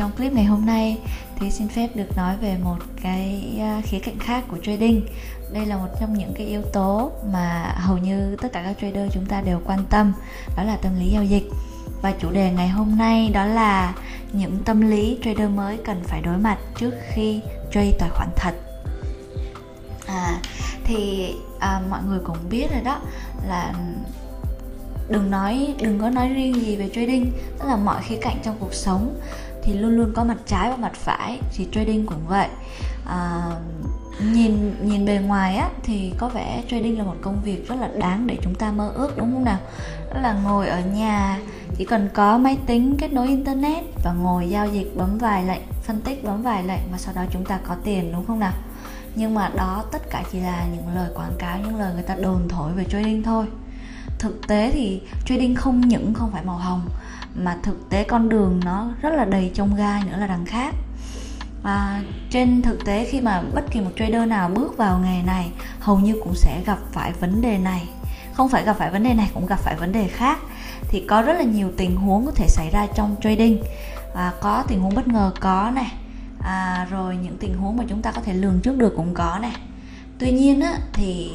trong clip ngày hôm nay thì xin phép được nói về một cái à, khía cạnh khác của trading. Đây là một trong những cái yếu tố mà hầu như tất cả các trader chúng ta đều quan tâm đó là tâm lý giao dịch. Và chủ đề ngày hôm nay đó là những tâm lý trader mới cần phải đối mặt trước khi trade tài khoản thật. À, thì à, mọi người cũng biết rồi đó là đừng nói đừng có nói riêng gì về trading tức là mọi khía cạnh trong cuộc sống thì luôn luôn có mặt trái và mặt phải thì trading cũng vậy. À, nhìn nhìn bề ngoài á thì có vẻ trading là một công việc rất là đáng để chúng ta mơ ước đúng không nào? Đó là ngồi ở nhà chỉ cần có máy tính kết nối internet và ngồi giao dịch bấm vài lệnh phân tích bấm vài lệnh và sau đó chúng ta có tiền đúng không nào? Nhưng mà đó tất cả chỉ là những lời quảng cáo những lời người ta đồn thổi về trading thôi. Thực tế thì trading không những không phải màu hồng mà thực tế con đường nó rất là đầy trông gai nữa là đằng khác. À, trên thực tế khi mà bất kỳ một trader nào bước vào nghề này hầu như cũng sẽ gặp phải vấn đề này. Không phải gặp phải vấn đề này cũng gặp phải vấn đề khác. Thì có rất là nhiều tình huống có thể xảy ra trong trading. À, có tình huống bất ngờ có này à, rồi những tình huống mà chúng ta có thể lường trước được cũng có này tuy nhiên á, thì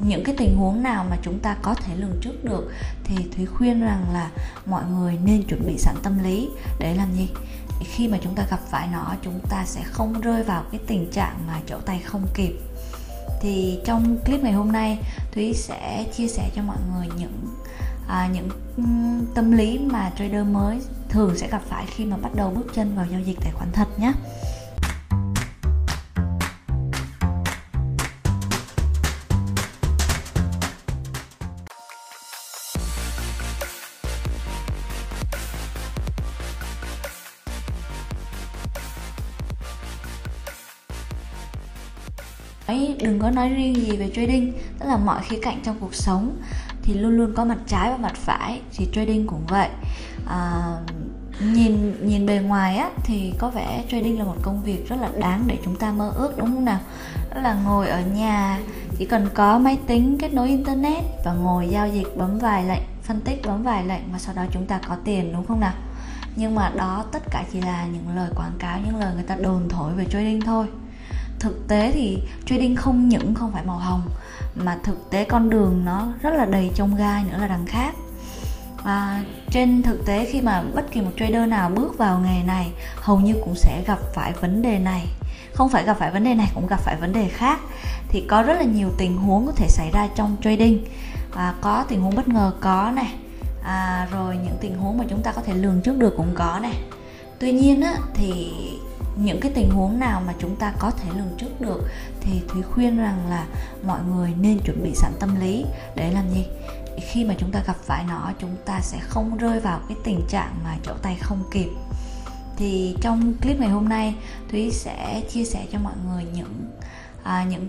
những cái tình huống nào mà chúng ta có thể lường trước được thì thúy khuyên rằng là mọi người nên chuẩn bị sẵn tâm lý. Để làm gì? Khi mà chúng ta gặp phải nó chúng ta sẽ không rơi vào cái tình trạng mà chỗ tay không kịp. Thì trong clip ngày hôm nay thúy sẽ chia sẻ cho mọi người những à, những tâm lý mà trader mới thường sẽ gặp phải khi mà bắt đầu bước chân vào giao dịch tài khoản thật nhé. Có nói riêng gì về trading tức là mọi khía cạnh trong cuộc sống thì luôn luôn có mặt trái và mặt phải thì trading cũng vậy. À, nhìn nhìn bề ngoài á thì có vẻ trading là một công việc rất là đáng để chúng ta mơ ước đúng không nào? Đó là ngồi ở nhà chỉ cần có máy tính kết nối internet và ngồi giao dịch bấm vài lệnh phân tích bấm vài lệnh và sau đó chúng ta có tiền đúng không nào? Nhưng mà đó tất cả chỉ là những lời quảng cáo những lời người ta đồn thổi về trading thôi thực tế thì trading không những không phải màu hồng mà thực tế con đường nó rất là đầy trông gai nữa là đằng khác. À, trên thực tế khi mà bất kỳ một trader nào bước vào nghề này hầu như cũng sẽ gặp phải vấn đề này. Không phải gặp phải vấn đề này cũng gặp phải vấn đề khác. Thì có rất là nhiều tình huống có thể xảy ra trong trading. Và có tình huống bất ngờ có này à, rồi những tình huống mà chúng ta có thể lường trước được cũng có này tuy nhiên á, thì những cái tình huống nào mà chúng ta có thể lường trước được thì thúy khuyên rằng là mọi người nên chuẩn bị sẵn tâm lý. Để làm gì? Khi mà chúng ta gặp phải nó chúng ta sẽ không rơi vào cái tình trạng mà chỗ tay không kịp. Thì trong clip ngày hôm nay thúy sẽ chia sẻ cho mọi người những à, những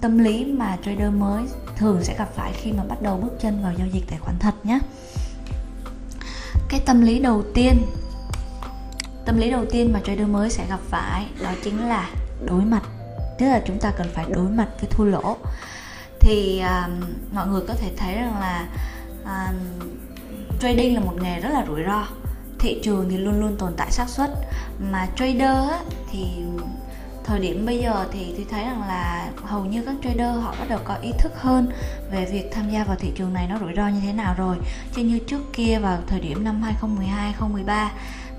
tâm lý mà trader mới thường sẽ gặp phải khi mà bắt đầu bước chân vào giao dịch tài khoản thật nhé. Cái tâm lý đầu tiên tâm lý đầu tiên mà trader mới sẽ gặp phải đó chính là đối mặt. Tức là chúng ta cần phải đối mặt với thua lỗ. Thì uh, mọi người có thể thấy rằng là uh, trading là một nghề rất là rủi ro. Thị trường thì luôn luôn tồn tại xác suất. Mà trader á, thì thời điểm bây giờ thì tôi thấy rằng là hầu như các trader họ bắt đầu có ý thức hơn về việc tham gia vào thị trường này nó rủi ro như thế nào rồi. Chứ như trước kia vào thời điểm năm 2012 2013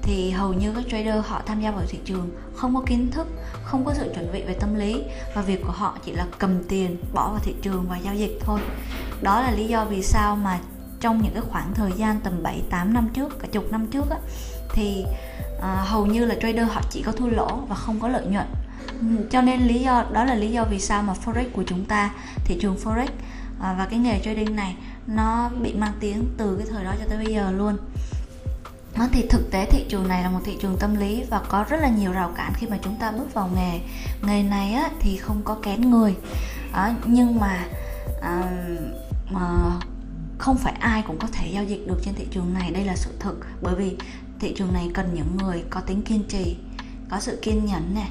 thì hầu như các trader họ tham gia vào thị trường không có kiến thức không có sự chuẩn bị về tâm lý và việc của họ chỉ là cầm tiền bỏ vào thị trường và giao dịch thôi. Đó là lý do vì sao mà trong những cái khoảng thời gian tầm 7 8 năm trước cả chục năm trước á thì à, hầu như là trader họ chỉ có thua lỗ và không có lợi nhuận. Cho nên lý do đó là lý do vì sao mà forex của chúng ta thị trường forex à, và cái nghề trading này nó bị mang tiếng từ cái thời đó cho tới bây giờ luôn nói thì thực tế thị trường này là một thị trường tâm lý và có rất là nhiều rào cản khi mà chúng ta bước vào nghề. Nghề này á, thì không có kén người. À, nhưng mà à, mà ờ, không phải ai cũng có thể giao dịch được trên thị trường này đây là sự thực. Bởi vì thị trường này cần những người có tính kiên trì có sự kiên nhẫn này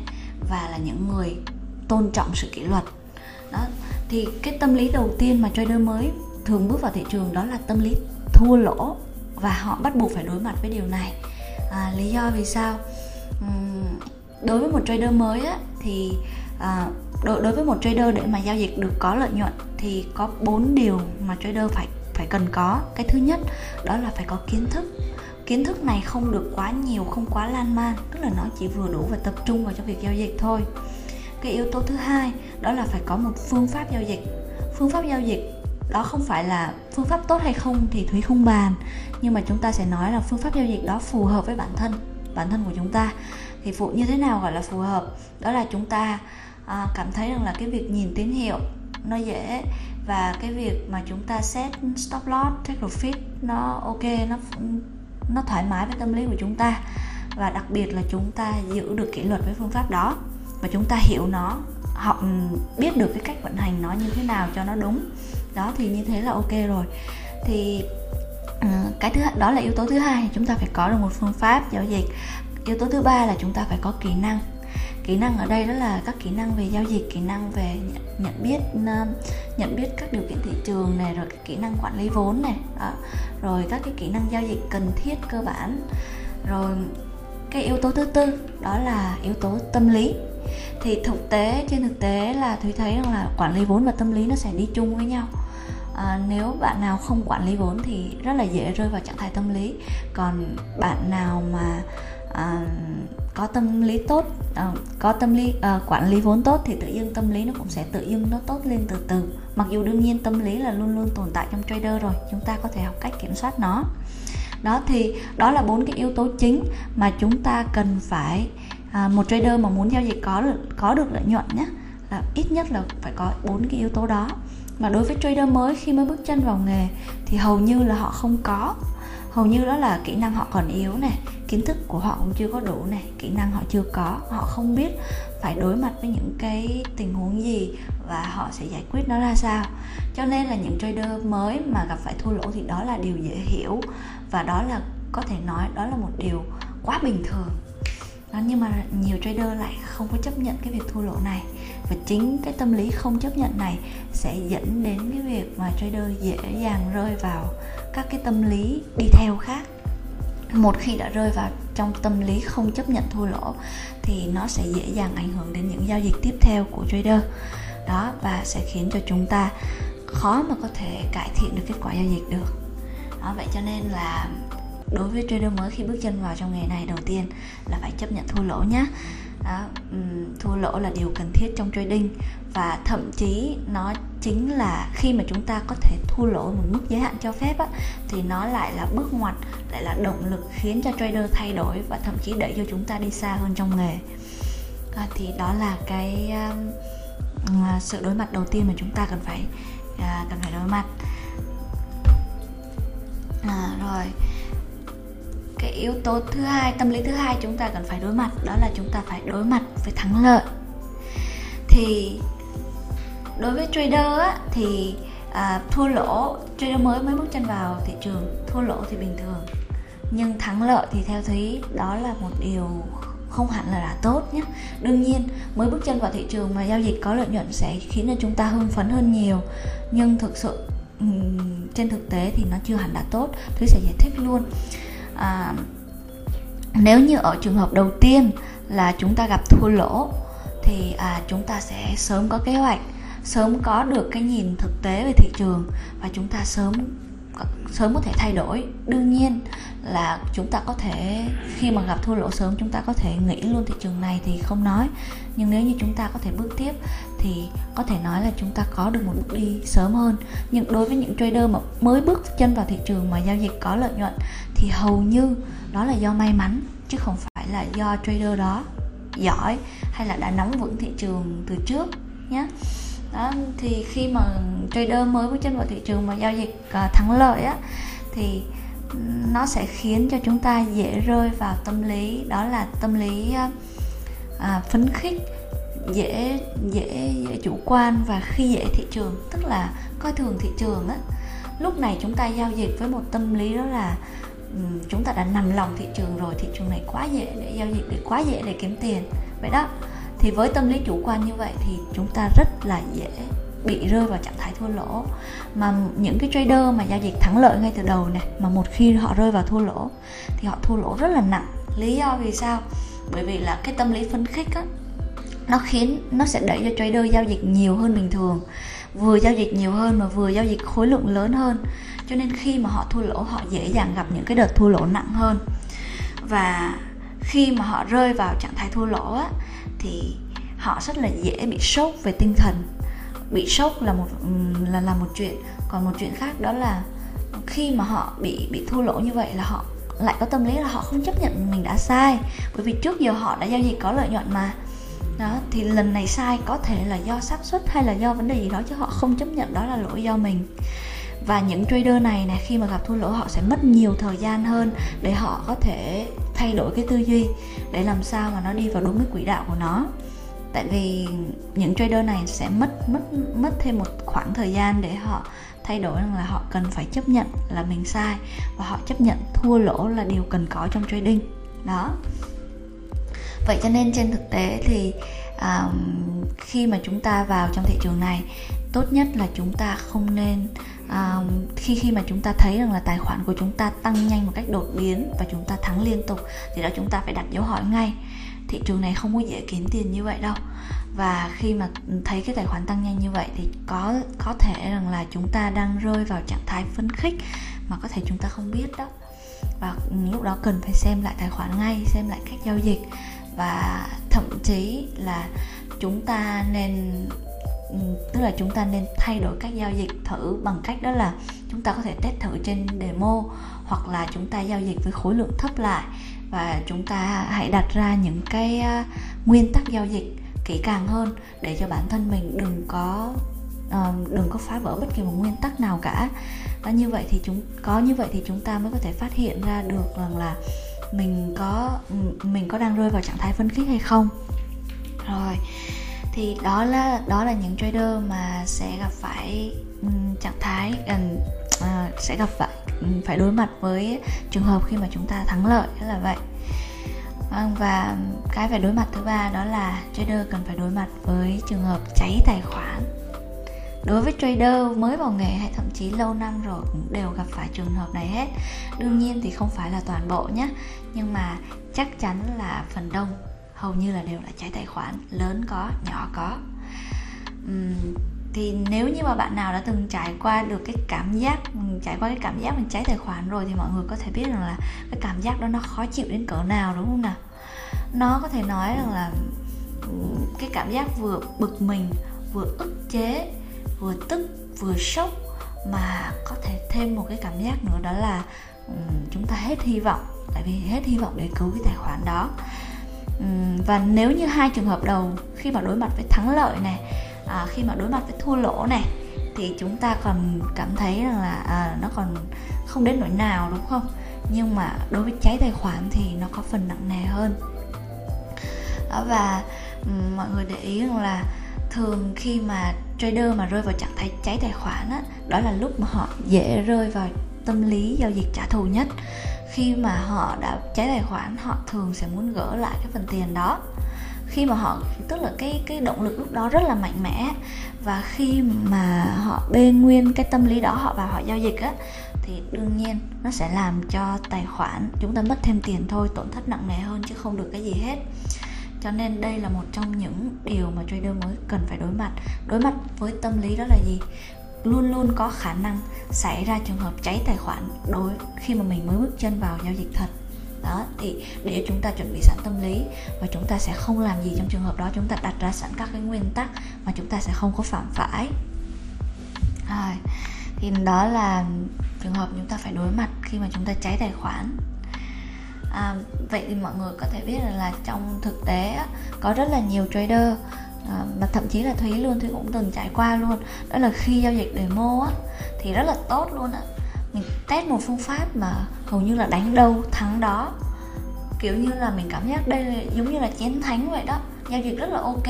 và là những người tôn trọng sự kỷ luật. Đó thì cái tâm lý đầu tiên mà trader mới thường bước vào thị trường đó là tâm lý thua lỗ và họ bắt buộc phải đối mặt với điều này. À, lý do vì sao? Uhm, đối với một trader mới á, thì à, đối, đối với một trader để mà giao dịch được có lợi nhuận thì có bốn điều mà trader phải phải cần có. Cái thứ nhất đó là phải có kiến thức. Kiến thức này không được quá nhiều không quá lan man tức là nó chỉ vừa đủ và tập trung vào cho việc giao dịch thôi. Cái yếu tố thứ hai đó là phải có một phương pháp giao dịch. Phương pháp giao dịch đó không phải là phương pháp tốt hay không thì thúy không bàn. Nhưng mà chúng ta sẽ nói là phương pháp giao dịch đó phù hợp với bản thân bản thân của chúng ta. Thì phụ như thế nào gọi là phù hợp? Đó là chúng ta à, cảm thấy rằng là cái việc nhìn tín hiệu nó dễ và cái việc mà chúng ta set stop loss take profit nó ok nó nó thoải mái với tâm lý của chúng ta. Và đặc biệt là chúng ta giữ được kỷ luật với phương pháp đó và chúng ta hiểu nó học ừ, biết được cái cách vận hành nó như thế nào cho nó đúng đó, thì như thế là ok rồi. Thì ừ, cái thứ, đó là yếu tố thứ hai chúng ta phải có được một phương pháp giao dịch. Yếu tố thứ ba là chúng ta phải có kỹ năng. Kỹ năng ở đây đó là các kỹ năng về giao dịch, kỹ năng về nhận biết nhận biết các điều kiện thị trường này, rồi kỹ năng quản lý vốn này. Đó. rồi các cái kỹ năng giao dịch cần thiết cơ bản. Rồi cái yếu tố thứ tư, đó là yếu tố tâm lý. Thì thực tế, trên thực tế là thúy thấy rằng là quản lý vốn và tâm lý nó sẽ đi chung với nhau à, nếu bạn nào không quản lý vốn thì rất là dễ rơi vào trạng thái tâm lý. Còn bạn nào mà à, có tâm lý tốt à, có tâm lý à, quản lý vốn tốt thì tự dưng tâm lý nó cũng sẽ tự dưng nó tốt lên từ từ. Mặc dù đương nhiên tâm lý là luôn luôn tồn tại trong trader rồi chúng ta có thể học cách kiểm soát nó. Đó thì đó là bốn cái yếu tố chính mà chúng ta cần phải à, một trader mà muốn giao dịch có được có được lợi nhuận nhé là ít nhất là phải có bốn cái yếu tố đó mà đối với trader mới khi mới bước chân vào nghề thì hầu như là họ không có. Hầu như đó là kỹ năng họ còn yếu này kiến thức của họ cũng chưa có đủ này kỹ năng họ chưa có họ không biết phải đối mặt với những cái tình huống gì và họ sẽ giải quyết nó ra sao. Cho nên là những trader mới mà gặp phải thua lỗ thì đó là điều dễ hiểu và đó là có thể nói đó là một điều quá bình thường. Đó, nhưng mà nhiều trader lại không có chấp nhận cái việc thua lỗ này và chính cái tâm lý không chấp nhận này sẽ dẫn đến cái việc mà trader dễ dàng rơi vào các cái tâm lý đi theo khác. Một khi đã rơi vào trong tâm lý không chấp nhận thua lỗ thì nó sẽ dễ dàng ảnh hưởng đến những giao dịch tiếp theo của trader. Đó, và sẽ khiến cho chúng ta khó mà có thể cải thiện được kết quả giao dịch được. Đó, vậy cho nên là đối với trader mới khi bước chân vào trong nghề này đầu tiên là phải chấp nhận thua lỗ nhé đó, um, thua lỗ là điều cần thiết trong trading. Và thậm chí nó chính là khi mà chúng ta có thể thua lỗ một mức giới hạn cho phép á, thì nó lại là bước ngoặt lại là động lực khiến cho trader thay đổi và thậm chí đẩy cho chúng ta đi xa hơn trong nghề. À, thì đó là cái um, sự đối mặt đầu tiên mà chúng ta cần phải uh, cần phải đối mặt. À, rồi cái yếu tố thứ hai tâm lý thứ hai chúng ta cần phải đối mặt đó là chúng ta phải đối mặt với thắng lợi. Thì đối với trader á, thì à, thua lỗ trader mới mới bước chân vào thị trường thua lỗ thì bình thường. Nhưng thắng lợi thì theo thúy đó là một điều không hẳn là đã tốt nhé. Đương nhiên mới bước chân vào thị trường mà giao dịch có lợi nhuận sẽ khiến cho chúng ta hưng phấn hơn nhiều. Nhưng thực sự trên thực tế thì nó chưa hẳn đã tốt. Thúy sẽ giải thích luôn à, nếu như ở trường hợp đầu tiên là chúng ta gặp thua lỗ thì à, chúng ta sẽ sớm có kế hoạch sớm có được cái nhìn thực tế về thị trường và chúng ta sớm sớm có thể thay đổi. Đương nhiên là chúng ta có thể, khi mà gặp thua lỗ sớm, chúng ta có thể nghĩ luôn thị trường này thì không nói. Nhưng nếu như chúng ta có thể bước tiếp thì có thể nói là chúng ta có được một bước đi sớm hơn. Nhưng đối với những trader mà mới bước chân vào thị trường mà giao dịch có lợi nhuận thì hầu như đó là do may mắn, chứ không phải là do trader đó giỏi hay là đã nắm vững thị trường từ trước nhé đó thì khi mà trader mới bước chân vào thị trường mà giao dịch uh, thắng lợi á thì nó sẽ khiến cho chúng ta dễ rơi vào tâm lý đó là tâm lý uh, à, phấn khích dễ dễ dễ chủ quan và khi dễ thị trường tức là coi thường thị trường á. Lúc này chúng ta giao dịch với một tâm lý đó là um, chúng ta đã nằm lòng thị trường rồi thị trường này quá dễ để giao dịch để quá dễ để kiếm tiền. Vậy đó thì với tâm lý chủ quan như vậy thì chúng ta rất là dễ bị rơi vào trạng thái thua lỗ. Mà những cái trader mà giao dịch thắng lợi ngay từ đầu này mà một khi họ rơi vào thua lỗ thì họ thua lỗ rất là nặng. Lý do vì sao? Bởi vì là cái tâm lý phấn khích á nó khiến nó sẽ đẩy cho trader giao dịch nhiều hơn bình thường vừa giao dịch nhiều hơn mà vừa giao dịch khối lượng lớn hơn. Cho nên khi mà họ thua lỗ họ dễ dàng gặp những cái đợt thua lỗ nặng hơn. Và khi mà họ rơi vào trạng thái thua lỗ á, thì họ rất là dễ bị sốc về tinh thần. Bị sốc là một ừ, là là một chuyện. Còn một chuyện khác đó là khi mà họ bị bị thua lỗ như vậy là họ lại có tâm lý là họ không chấp nhận mình đã sai. Bởi vì trước giờ họ đã giao dịch có lợi nhuận mà. Đó, thì lần này sai có thể là do xác suất hay là do vấn đề gì đó chứ họ không chấp nhận đó là lỗi do mình. Và những trader này này khi mà gặp thua lỗ họ sẽ mất nhiều thời gian hơn để họ có thể thay đổi cái tư duy để làm sao mà nó đi vào đúng cái quỹ đạo của nó. Tại vì những trader này sẽ mất mất mất thêm một khoảng thời gian để họ thay đổi rằng là họ cần phải chấp nhận là mình sai và họ chấp nhận thua lỗ là điều cần có trong trading. Đó. Vậy cho nên trên thực tế thì um, khi mà chúng ta vào trong thị trường này tốt nhất là chúng ta không nên à, khi khi mà chúng ta thấy rằng là tài khoản của chúng ta tăng nhanh một cách đột biến và chúng ta thắng liên tục thì đó chúng ta phải đặt dấu hỏi ngay. Thị trường này không có dễ kiếm tiền như vậy đâu. Và khi mà thấy cái tài khoản tăng nhanh như vậy thì có có thể rằng là chúng ta đang rơi vào trạng thái phấn khích mà có thể chúng ta không biết đó. Và lúc đó cần phải xem lại tài khoản ngay xem lại cách giao dịch và thậm chí là chúng ta nên tức là chúng ta nên thay đổi cách giao dịch thử bằng cách đó là chúng ta có thể test thử trên demo hoặc là chúng ta giao dịch với khối lượng thấp lại. Và chúng ta hãy đặt ra những cái à, nguyên tắc giao dịch kỹ càng hơn để cho bản thân mình đừng có ờ, đừng có phá vỡ bất kỳ một nguyên tắc nào cả. Và như vậy thì chúng, có như vậy thì chúng ta mới có thể phát hiện ra được rằng là mình có ừ, mình có đang rơi vào trạng thái phân khích hay không. Rồi thì đó là đó là những trader mà sẽ gặp phải um, trạng thái gần uh, ờ, sẽ gặp phải um, phải đối mặt với trường hợp khi mà chúng ta thắng lợi rất là vậy. Vâng và cái phải đối mặt thứ ba đó là trader cần phải đối mặt với trường hợp cháy tài khoản. Đối với trader mới vào nghề hay thậm chí lâu năm rồi cũng đều gặp phải trường hợp này hết. Đương nhiên thì không phải là toàn bộ nhé nhưng mà chắc chắn là phần đông hầu như là đều là cháy tài khoản lớn có nhỏ có. Uhm, thì nếu như mà bạn nào đã từng trải qua được cái cảm giác trải qua cái cảm giác mình cháy tài khoản rồi thì mọi người có thể biết rằng là cái cảm giác đó nó khó chịu đến cỡ nào đúng không nào? Nó có thể nói rằng là cái cảm giác vừa bực mình vừa ức chế vừa tức vừa sốc mà có thể thêm một cái cảm giác nữa đó là um, chúng ta hết hy vọng tại vì hết hy vọng để cứu cái tài khoản đó. Ừ, và nếu như hai trường hợp đầu khi mà đối mặt với thắng lợi này à, khi mà đối mặt với thua lỗ này thì chúng ta còn cảm thấy rằng là à, nó còn không đến nỗi nào đúng không? Nhưng mà đối với cháy tài khoản thì nó có phần nặng nề hơn. À, và ừ, mọi người để ý rằng là thường khi mà trader mà rơi vào trạng thái cháy tài khoản á, đó là lúc mà họ dễ rơi vào tâm lý giao dịch trả thù nhất khi mà họ đã cháy tài khoản, họ thường sẽ muốn gỡ lại cái phần tiền đó. Khi mà họ, tức là cái cái động lực lúc đó rất là mạnh mẽ và khi mà họ bê nguyên cái tâm lý đó, họ vào họ giao dịch á, thì đương nhiên nó sẽ làm cho tài khoản chúng ta mất thêm tiền thôi, tổn thất nặng nề hơn chứ không được cái gì hết. Cho nên đây là một trong những điều mà trader mới cần phải đối mặt. Đối mặt với tâm lý đó là gì? Luôn luôn có khả năng xảy ra trường hợp cháy tài khoản đối khi mà mình mới bước chân vào giao dịch thật. Đó thì để chúng ta chuẩn bị sẵn tâm lý và chúng ta sẽ không làm gì trong trường hợp đó chúng ta đặt ra sẵn các cái nguyên tắc mà chúng ta sẽ không có phạm phải. Rồi thì đó là trường hợp chúng ta phải đối mặt khi mà chúng ta cháy tài khoản. À, vậy thì mọi người có thể biết là, là trong thực tế có rất là nhiều trader Ờ, à, mà thậm chí là thúy luôn thúy cũng từng trải qua luôn. Đó là khi giao dịch demo á thì rất là tốt luôn á. Mình test một phương pháp mà hầu như là đánh đâu thắng đó. Kiểu như là mình cảm giác đây là giống như là chiến thắng vậy đó. Giao dịch rất là ok.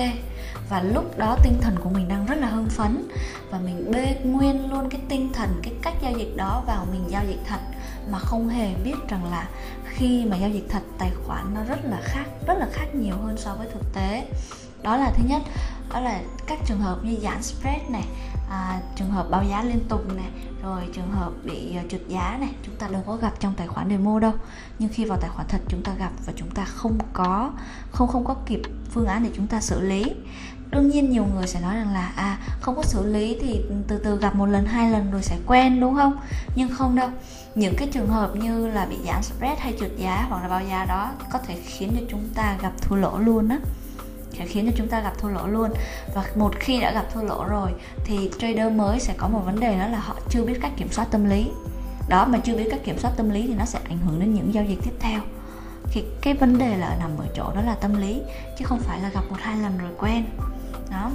Và lúc đó tinh thần của mình đang rất là hưng phấn. Và mình bê nguyên luôn cái tinh thần cái cách giao dịch đó vào mình giao dịch thật. Mà không hề biết rằng là khi mà giao dịch thật tài khoản nó rất là khác rất là khác nhiều hơn so với thực tế đó là thứ nhất. Đó là các trường hợp như giãn spread này à, trường hợp báo giá liên tục này rồi trường hợp bị à, trượt giá này chúng ta đâu có gặp trong tài khoản demo đâu. Nhưng khi vào tài khoản thật chúng ta gặp và chúng ta không có không không có kịp phương án để chúng ta xử lý. Đương nhiên nhiều người sẽ nói rằng là à không có xử lý thì từ từ gặp một lần hai lần rồi sẽ quen đúng không? Nhưng không đâu. Những cái trường hợp như là bị giảm spread hay trượt giá hoặc là bao giá đó có thể khiến cho chúng ta gặp thua lỗ luôn á sẽ khiến cho chúng ta gặp thua lỗ luôn. Và một khi đã gặp thua lỗ rồi, thì trader mới sẽ có một vấn đề đó là họ chưa biết cách kiểm soát tâm lý. Đó, mà chưa biết cách kiểm soát tâm lý thì nó sẽ ảnh hưởng đến những giao dịch tiếp theo. Thì cái vấn đề là nằm ở chỗ đó là tâm lý, chứ không phải là gặp một hai lần rồi quen. Đó.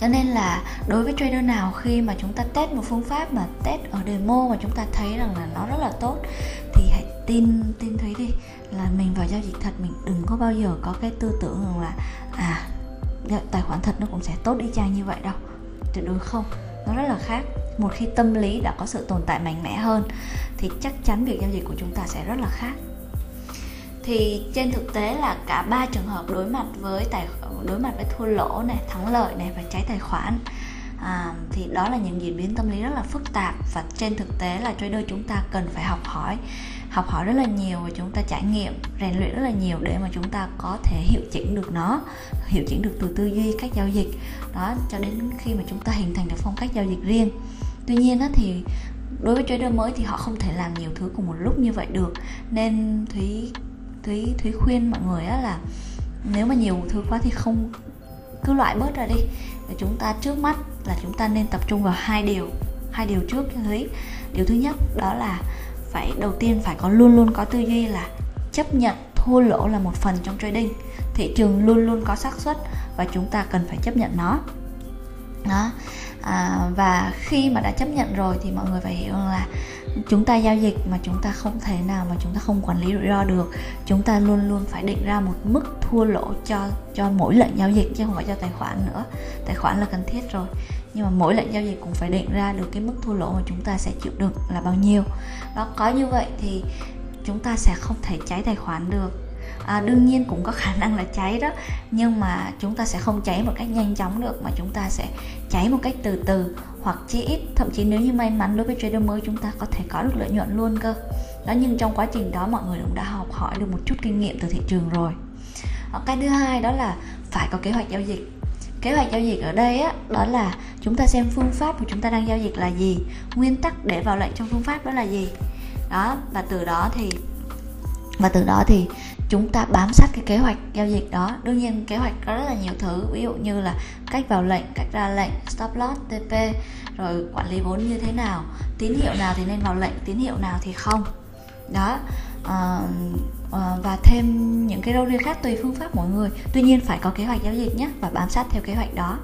Cho nên là đối với trader nào khi mà chúng ta test một phương pháp mà test ở demo mà chúng ta thấy rằng là nó rất là tốt, thì hãy tin tin thấy đi là mình vào giao dịch thật mình đừng có bao giờ có cái tư tưởng rằng là à tài khoản thật nó cũng sẽ tốt đi chăng như vậy đâu. Tuyệt đối không. Nó rất là khác. Một khi tâm lý đã có sự tồn tại mạnh mẽ hơn thì chắc chắn việc giao dịch của chúng ta sẽ rất là khác. Thì trên thực tế là cả ba trường hợp đối mặt với tài đối mặt với thua lỗ này thắng lợi này và cháy tài khoản à, thì đó là những diễn biến tâm lý rất là phức tạp và trên thực tế là trader chúng ta cần phải học hỏi học hỏi rất là nhiều và chúng ta trải nghiệm rèn luyện rất là nhiều để mà chúng ta có thể hiệu chỉnh được nó hiệu chỉnh được từ tư duy cách giao dịch. Đó cho đến khi mà chúng ta hình thành được phong cách giao dịch riêng. Tuy nhiên á, thì đối với trader mới thì họ không thể làm nhiều thứ cùng một lúc như vậy được. Nên thúy thúy thúy khuyên mọi người á là nếu mà nhiều thứ quá thì không cứ loại bớt ra đi. Và chúng ta trước mắt là chúng ta nên tập trung vào hai điều hai điều trước cho thúy. Điều thứ nhất đó là phải đầu tiên phải có luôn luôn có tư duy là chấp nhận thua lỗ là một phần trong trading. Thị trường luôn luôn có xác suất và chúng ta cần phải chấp nhận nó. Đó. À, và khi mà đã chấp nhận rồi thì mọi người phải hiểu là chúng ta giao dịch mà chúng ta không thể nào mà chúng ta không quản lý rủi ro được. Chúng ta luôn luôn phải định ra một mức thua lỗ cho cho mỗi lệnh giao dịch chứ không phải cho tài khoản nữa. Tài khoản là cần thiết rồi nhưng mà mỗi lệnh giao dịch cũng phải định ra được cái mức thua lỗ mà chúng ta sẽ chịu đựng là bao nhiêu. Đó có như vậy thì chúng ta sẽ không thể cháy tài khoản được. À, đương nhiên cũng có khả năng là cháy đó nhưng mà chúng ta sẽ không cháy một cách nhanh chóng được mà chúng ta sẽ cháy một cách từ từ hoặc chí ít thậm chí nếu như may mắn đối với trader mới chúng ta có thể có được lợi nhuận luôn cơ. Đó nhưng trong quá trình đó mọi người cũng đã học hỏi được một chút kinh nghiệm từ thị trường rồi. Ờ, cái thứ hai đó là phải có kế hoạch giao dịch kế hoạch giao dịch ở đây á, đó là chúng ta xem phương pháp của chúng ta đang giao dịch là gì, nguyên tắc để vào lệnh trong phương pháp đó là gì. Đó, và từ đó thì, và từ đó thì chúng ta bám sát cái kế hoạch giao dịch đó. Đương nhiên kế hoạch có rất là nhiều thứ, ví dụ như là cách vào lệnh, cách ra lệnh, stop loss tp rồi quản lý vốn như thế nào, tín hiệu nào thì nên vào lệnh, tín hiệu nào thì không. Đó à, và thêm những cái râu ria khác tùy phương pháp mỗi người. Tuy nhiên phải có kế hoạch giao dịch nhé và bám sát theo kế hoạch đó.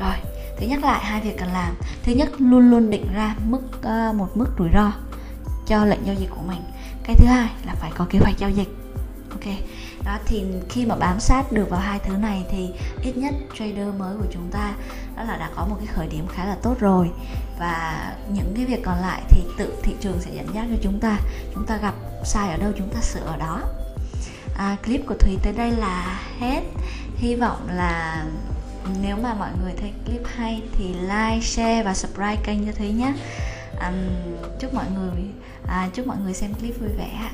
Rồi thứ nhắc lại hai việc cần làm. Thứ nhất luôn luôn định ra mức uh, một mức rủi ro cho lệnh giao dịch của mình. Cái thứ hai là phải có kế hoạch giao dịch. Ok. Đó thì khi mà bám sát được vào hai thứ này thì ít nhất trader mới của chúng ta đó là đã có một cái khởi điểm khá là tốt rồi. Và những cái việc còn lại thì tự thị trường sẽ dẫn dắt cho chúng ta. Chúng ta gặp sai ở đâu chúng ta sửa ở đó. À, clip của thúy tới đây là hết. Hy vọng là nếu mà mọi người thấy clip hay thì like share và subscribe kênh cho thúy nhé. Um, chúc mọi người à, chúc mọi người xem clip vui vẻ ạ.